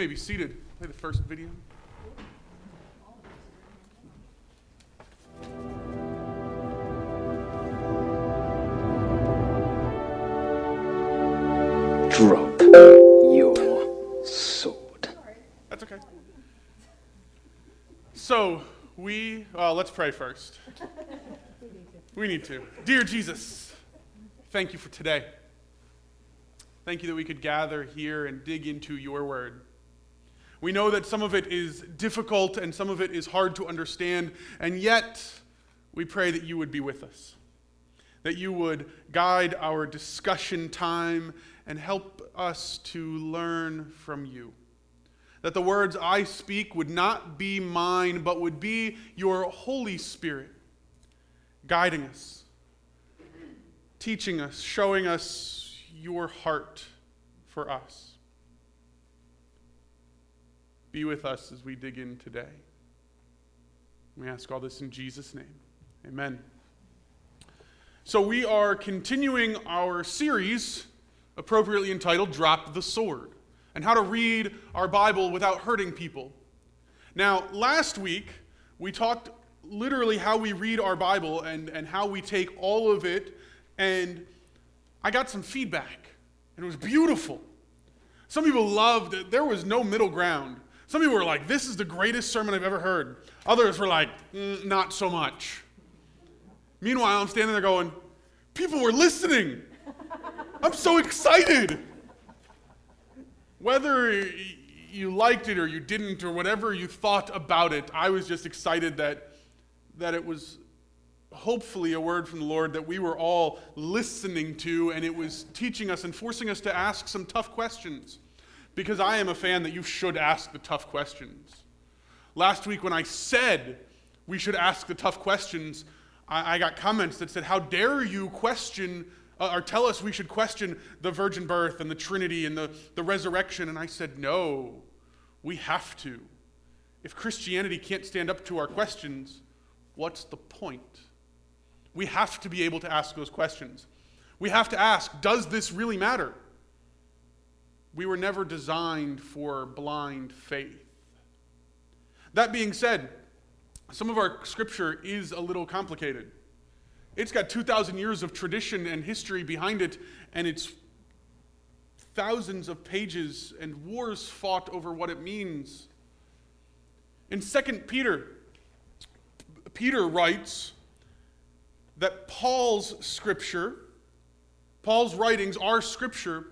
may be seated. Play the first video. Drop your sword. That's okay. So, we, uh, let's pray first. We need to. Dear Jesus, thank you for today. Thank you that we could gather here and dig into your word. We know that some of it is difficult and some of it is hard to understand, and yet we pray that you would be with us, that you would guide our discussion time and help us to learn from you. That the words I speak would not be mine, but would be your Holy Spirit guiding us, teaching us, showing us your heart for us. Be with us as we dig in today. We ask all this in Jesus' name. Amen. So, we are continuing our series appropriately entitled Drop the Sword and how to read our Bible without hurting people. Now, last week, we talked literally how we read our Bible and, and how we take all of it, and I got some feedback, and it was beautiful. Some people loved it. There was no middle ground. Some people were like, This is the greatest sermon I've ever heard. Others were like, mm, Not so much. Meanwhile, I'm standing there going, People were listening. I'm so excited. Whether you liked it or you didn't, or whatever you thought about it, I was just excited that, that it was hopefully a word from the Lord that we were all listening to, and it was teaching us and forcing us to ask some tough questions. Because I am a fan that you should ask the tough questions. Last week, when I said we should ask the tough questions, I, I got comments that said, How dare you question uh, or tell us we should question the virgin birth and the Trinity and the, the resurrection. And I said, no, we have to. If Christianity can't stand up to our questions, what's the point? We have to be able to ask those questions. We have to ask, does this really matter? We were never designed for blind faith. That being said, some of our scripture is a little complicated. It's got 2,000 years of tradition and history behind it, and it's thousands of pages and wars fought over what it means. In 2 Peter, Peter writes that Paul's scripture, Paul's writings are scripture,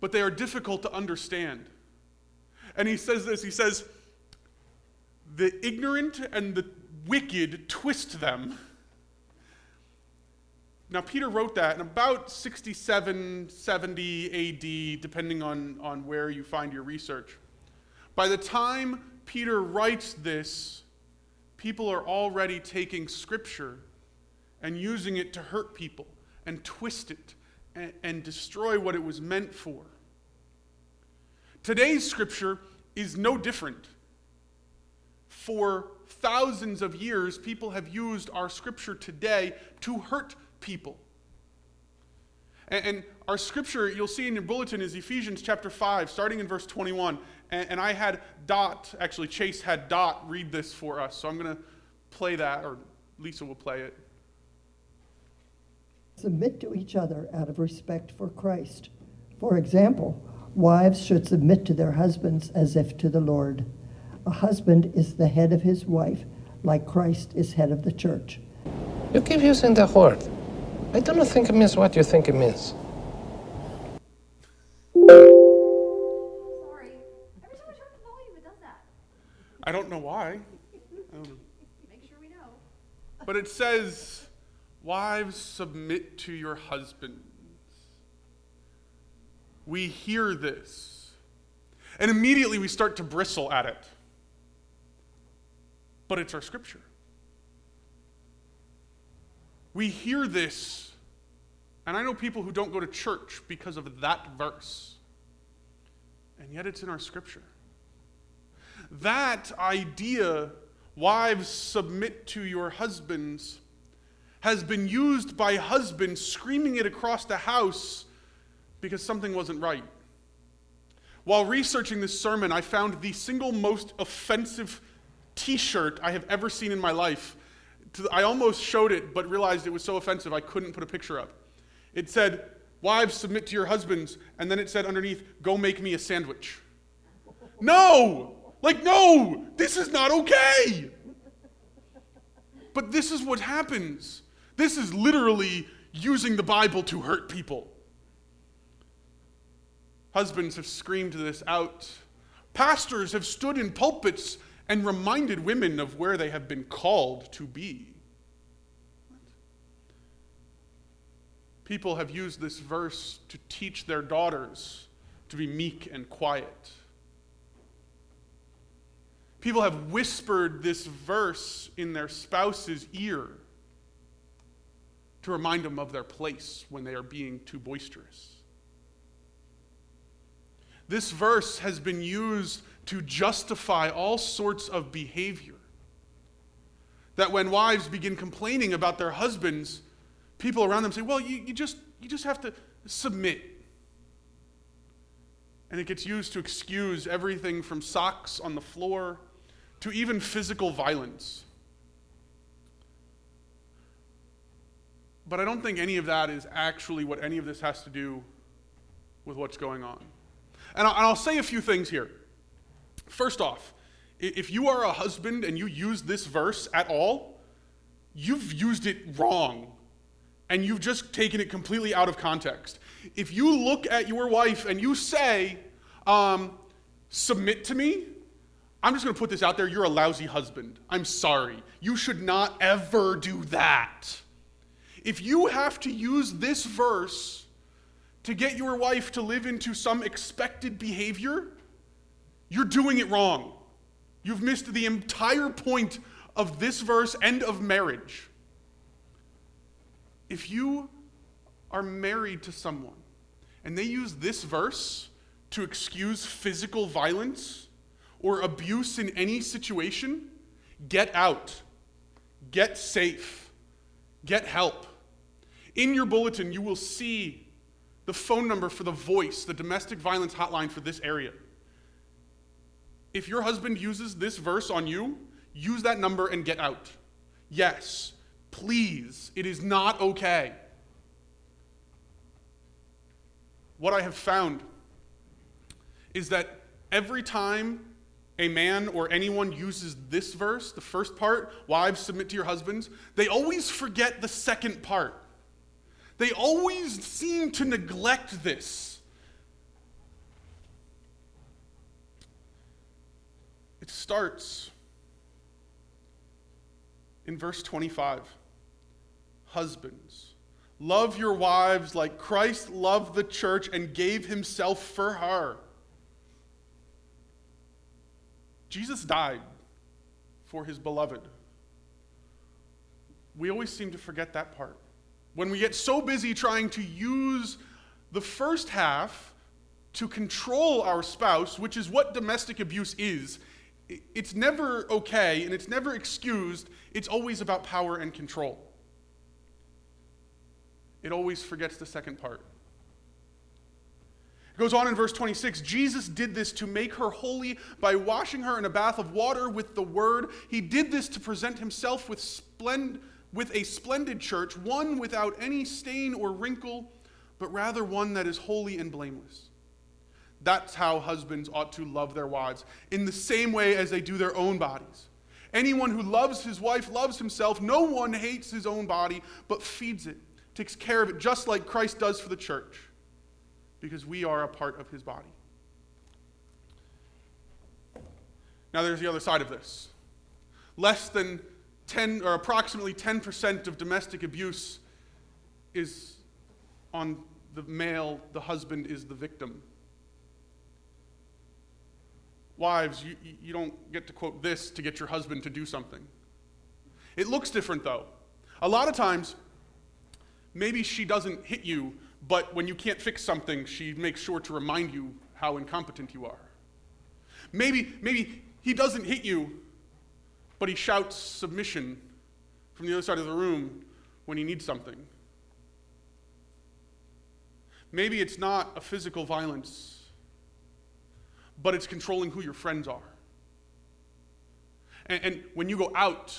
but they are difficult to understand. And he says this he says, The ignorant and the wicked twist them now, Peter wrote that in about 67, 70 AD, depending on, on where you find your research. By the time Peter writes this, people are already taking Scripture and using it to hurt people and twist it and, destroy what it was meant for. Today's Scripture is no different. For thousands of years, people have used our Scripture today to hurt people. And, and, our scripture, you'll see in your bulletin, is Ephesians chapter 5, starting in verse 21. And, and I had Dot, actually, Chase had Dot read this for us. So I'm going to play that, or Lisa will play it. Submit to each other out of respect for Christ. For example, wives should submit to their husbands as if to the Lord. A husband is the head of his wife, like Christ is head of the church. You keep using the word. I don't think it means what you think it means. Sorry. Every time I turn the volume, it does that. I don't know why. I don't know. Make sure we know. But it says, Wives, submit to your husbands. We hear this, and immediately we start to bristle at it. But it's our scripture. We hear this, and I know people who don't go to church because of that verse, and yet it's in our scripture. That idea, wives submit to your husbands, has been used by husbands screaming it across the house because something wasn't right. While researching this sermon, I found the single most offensive t shirt I have ever seen in my life. I almost showed it, but realized it was so offensive I couldn't put a picture up. It said, Wives, submit to your husbands. And then it said underneath, Go make me a sandwich. No! Like, no! This is not okay! But this is what happens. This is literally using the Bible to hurt people. Husbands have screamed this out. Pastors have stood in pulpits and reminded women of where they have been called to be. People have used this verse to teach their daughters to be meek and quiet. People have whispered this verse in their spouse's ear to remind them of their place when they are being too boisterous. This verse has been used to justify all sorts of behavior. That when wives begin complaining about their husbands, people around them say, Well, you, you, just, you just have to submit. And it gets used to excuse everything from socks on the floor to even physical violence. But I don't think any of that is actually what any of this has to do with what's going on. And I'll, say a few things here. First off, if you are a husband and you use this verse at all, you've used it wrong and you've just taken it completely out of context. If you look at your wife and you say, um, submit to me, I'm just going to put this out there. You're a lousy husband. I'm sorry. You should not ever do that. If you have to use this verse to get your wife to live into some expected behavior, you're doing it wrong. You've missed the entire point of this verse and of marriage. If you are married to someone and they use this verse to excuse physical violence or abuse in any situation, get out, get safe, get help. In your bulletin, you will see the phone number for the voice, the domestic violence hotline for this area. If your husband uses this verse on you, use that number and get out. Yes, please, it is not okay. What I have found is that every time a man or anyone uses this verse, the first part, wives submit to your husbands, they always forget the second part. They always seem to neglect this. It starts in verse 25. Husbands, love your wives like Christ loved the church and gave himself for her. Jesus died for his beloved. We always seem to forget that part. When we get so busy trying to use the first half to control our spouse, which is what domestic abuse is, it's never okay and it's never excused. It's always about power and control. It always forgets the second part. It goes on in verse 26 Jesus did this to make her holy by washing her in a bath of water with the word. He did this to present himself with, splend- with a splendid church, one without any stain or wrinkle, but rather one that is holy and blameless. That's how husbands ought to love their wives, in the same way as they do their own bodies. Anyone who loves his wife loves himself. No one hates his own body, but feeds it, takes care of it, just like Christ does for the church because we are a part of his body. Now, there's the other side of this. Less than 10 or approximately 10% of domestic abuse is on the male, the husband is the victim. Wives, you, you don't get to quote this to get your husband to do something. It looks different though. A lot of times, maybe she doesn't hit you, but when you can't fix something, she makes sure to remind you how incompetent you are. Maybe, maybe he doesn't hit you, but he shouts submission from the other side of the room when he needs something. Maybe it's not a physical violence, but it's controlling who your friends are. And, and when you go out,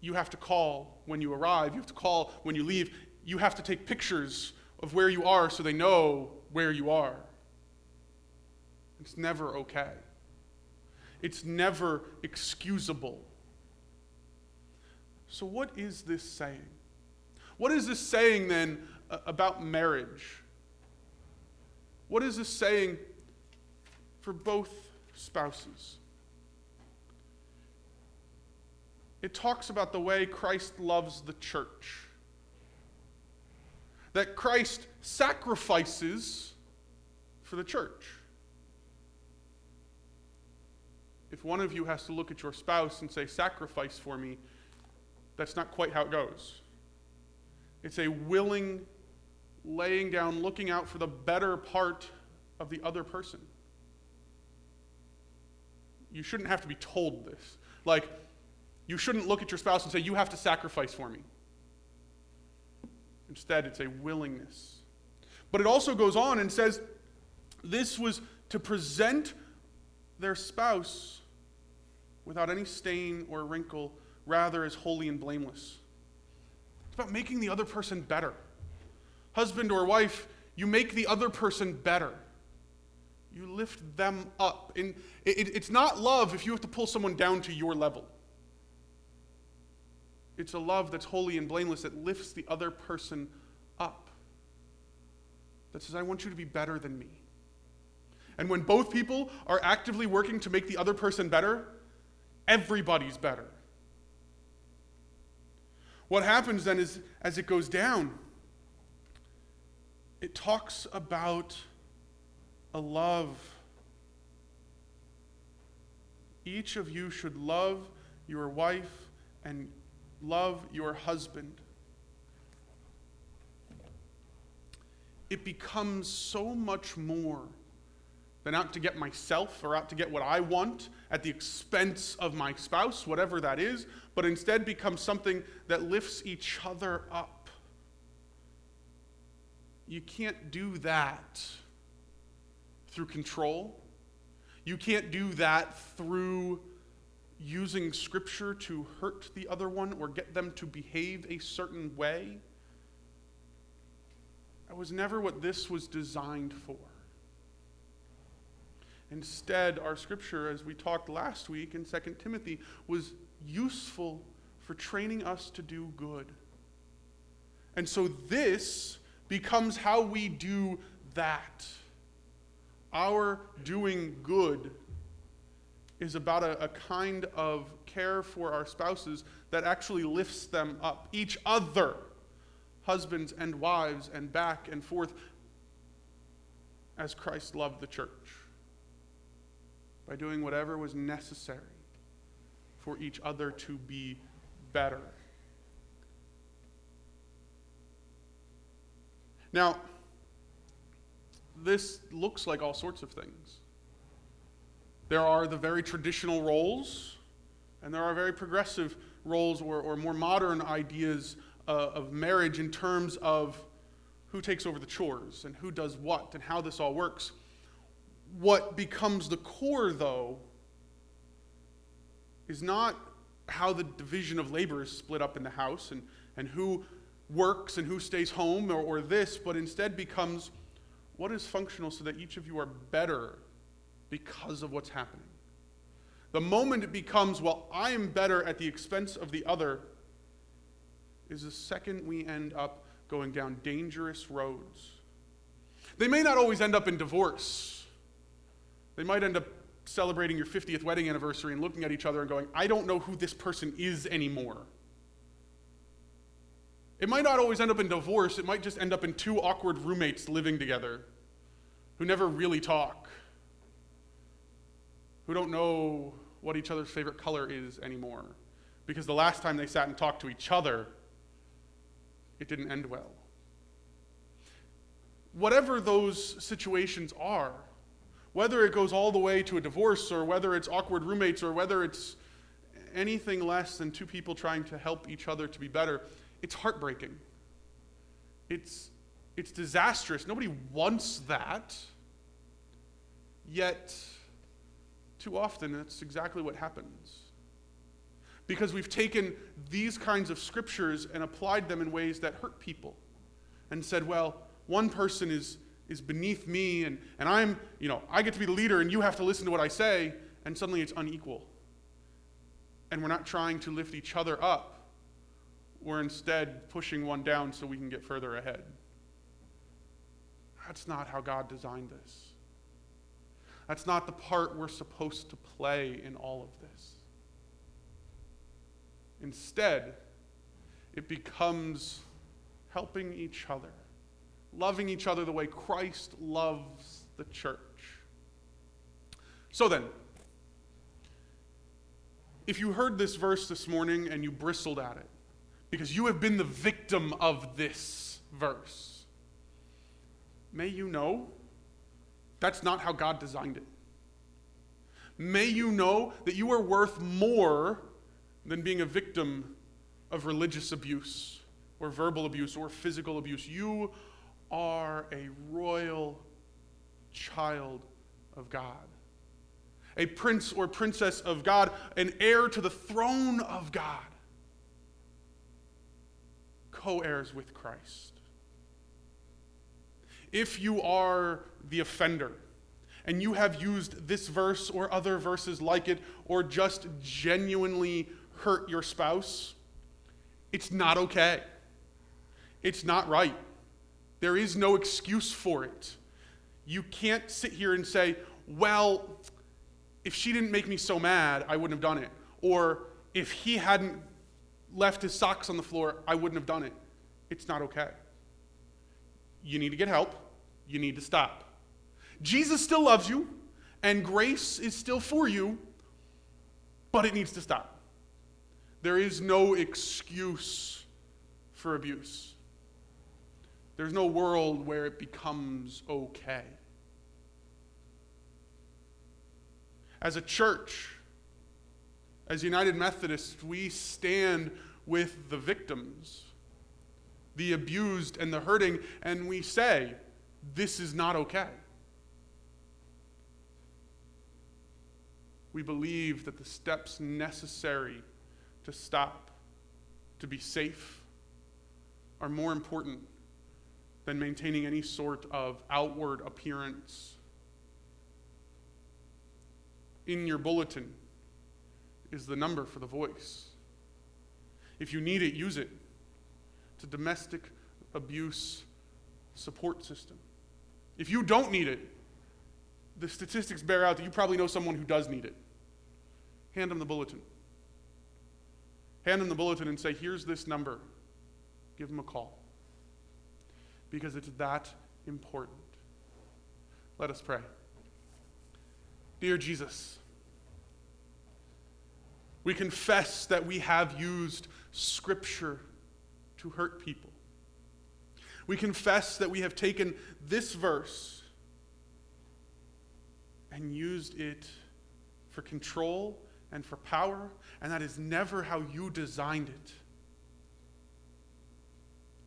you have to call when you arrive, you have to call when you leave, you have to take pictures of where you are so they know where you are. It's never okay. It's never excusable. So, what is this saying? What is this saying then uh, about marriage? What is this saying for both spouses? It talks about the way Christ loves the church. That Christ sacrifices for the church. If one of you has to look at your spouse and say, sacrifice for me, that's not quite how it goes. It's a willing laying down, looking out for the better part of the other person. You shouldn't have to be told this. Like, you shouldn't look at your spouse and say, You have to sacrifice for me. Instead, it's a willingness. But it also goes on and says, This was to present their spouse without any stain or wrinkle, rather as holy and blameless. It's about making the other person better. Husband or wife, you make the other person better. You lift them up. And it, it's not love if you have to pull someone down to your level. It's a love that's holy and blameless that lifts the other person up. That says, I want you to be better than me. And when both people are actively working to make the other person better, everybody's better. What happens then is, as it goes down, it talks about a love. Each of you should love your wife and love your husband. It becomes so much more than out to get myself or out to get what I want at the expense of my spouse, whatever that is, but instead becomes something that lifts each other up. You can't do that through control. You can't do that through using scripture to hurt the other one or get them to behave a certain way. That was never what this was designed for. Instead, our scripture, as we talked last week in 2 Timothy, was useful for training us to do good. And so this becomes how we do that. Our doing good is about a, a, kind of care for our spouses that actually lifts them up, each other, husbands and wives, and back and forth, as Christ loved the church by doing whatever was necessary for each other to be better. Now, this looks like all sorts of things. There are the very traditional roles, and there are very progressive roles or, or more modern ideas uh, of marriage in terms of who takes over the chores and who does what and how this all works. What becomes the core, though, is not how the division of labor is split up in the house and, and who works and who stays home or, or this, but instead becomes what is functional so that each of you are better because of what's happening. The moment it becomes, well, I am better at the expense of the other, is the second we end up going down dangerous roads. They may not always end up in divorce. They might end up celebrating your 50th wedding anniversary and looking at each other and going, I don't know who this person is anymore. It might not always end up in divorce, it might just end up in two awkward roommates living together who never really talk, who don't know what each other's favorite color is anymore. Because the last time they sat and talked to each other, it didn't end well. Whatever those situations are, whether it goes all the way to a divorce or whether it's awkward roommates or whether it's anything less than two people trying to help each other to be better, it's heartbreaking. It's, it's disastrous. Nobody wants that. Yet, too often, that's exactly what happens. Because we've taken these kinds of scriptures and applied them in ways that hurt people and said, well, one person is, is beneath me and, and I'm, you know, I get to be the leader and you have to listen to what I say, and suddenly it's unequal. And we're not trying to lift each other up. We're instead pushing one down so we can get further ahead. That's not how God designed this. That's not the part we're supposed to play in all of this. Instead, it becomes helping each other, loving each other the way Christ loves the church. So then, if you heard this verse this morning and you bristled at it, because you have been the victim of this verse, may you know that's not how God designed it. May you know that you are worth more than being a victim of religious abuse or verbal abuse or physical abuse. You are a royal child of God, a prince or princess of God, an heir to the throne of God, co heirs with Christ. If you are the offender, and you have used this verse or other verses like it, or just genuinely hurt your spouse, it's not okay. It's not right. There is no excuse for it. You can't sit here and say, well, if she didn't make me so mad, I wouldn't have done it. Or if he hadn't left his socks on the floor, I wouldn't have done it. It's not okay. You need to get help. You need to stop. Jesus still loves you, and grace is still for you, but it needs to stop. There is no excuse for abuse. There's no world where it becomes okay. As a church, as United Methodists, we stand with the victims, the abused and the hurting, and we say, this is not okay. We believe that the steps necessary to stop, to be safe, are more important than maintaining any sort of outward appearance. In your bulletin is the number for the voice. If you need it, use it. It's a domestic abuse support system. If you don't need it, the statistics bear out that you probably know someone who does need it. Hand them the bulletin. Hand them the bulletin and say, here's this number. Give them a call. Because it's that important. Let us pray. Dear Jesus, we confess that we have used Scripture to hurt people. We confess that we have taken this verse and used it for control and for power, and that is never how you designed it.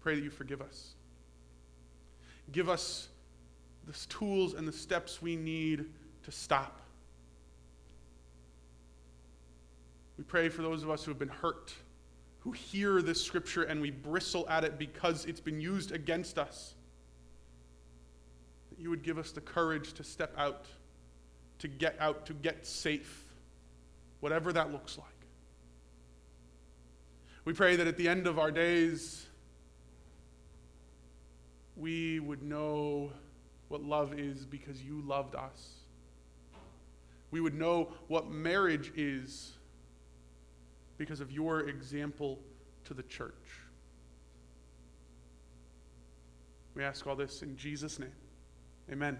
Pray that you forgive us. Give us the tools and the steps we need to stop. We pray for those of us who have been hurt who hear this scripture and we bristle at it because it's been used against us. That you would give us the courage to step out, to get out, to get safe, whatever that looks like. We pray that at the end of our days, we would know what love is because you loved us. We would know what marriage is because of your example to the church. We ask all this in Jesus' name. Amen.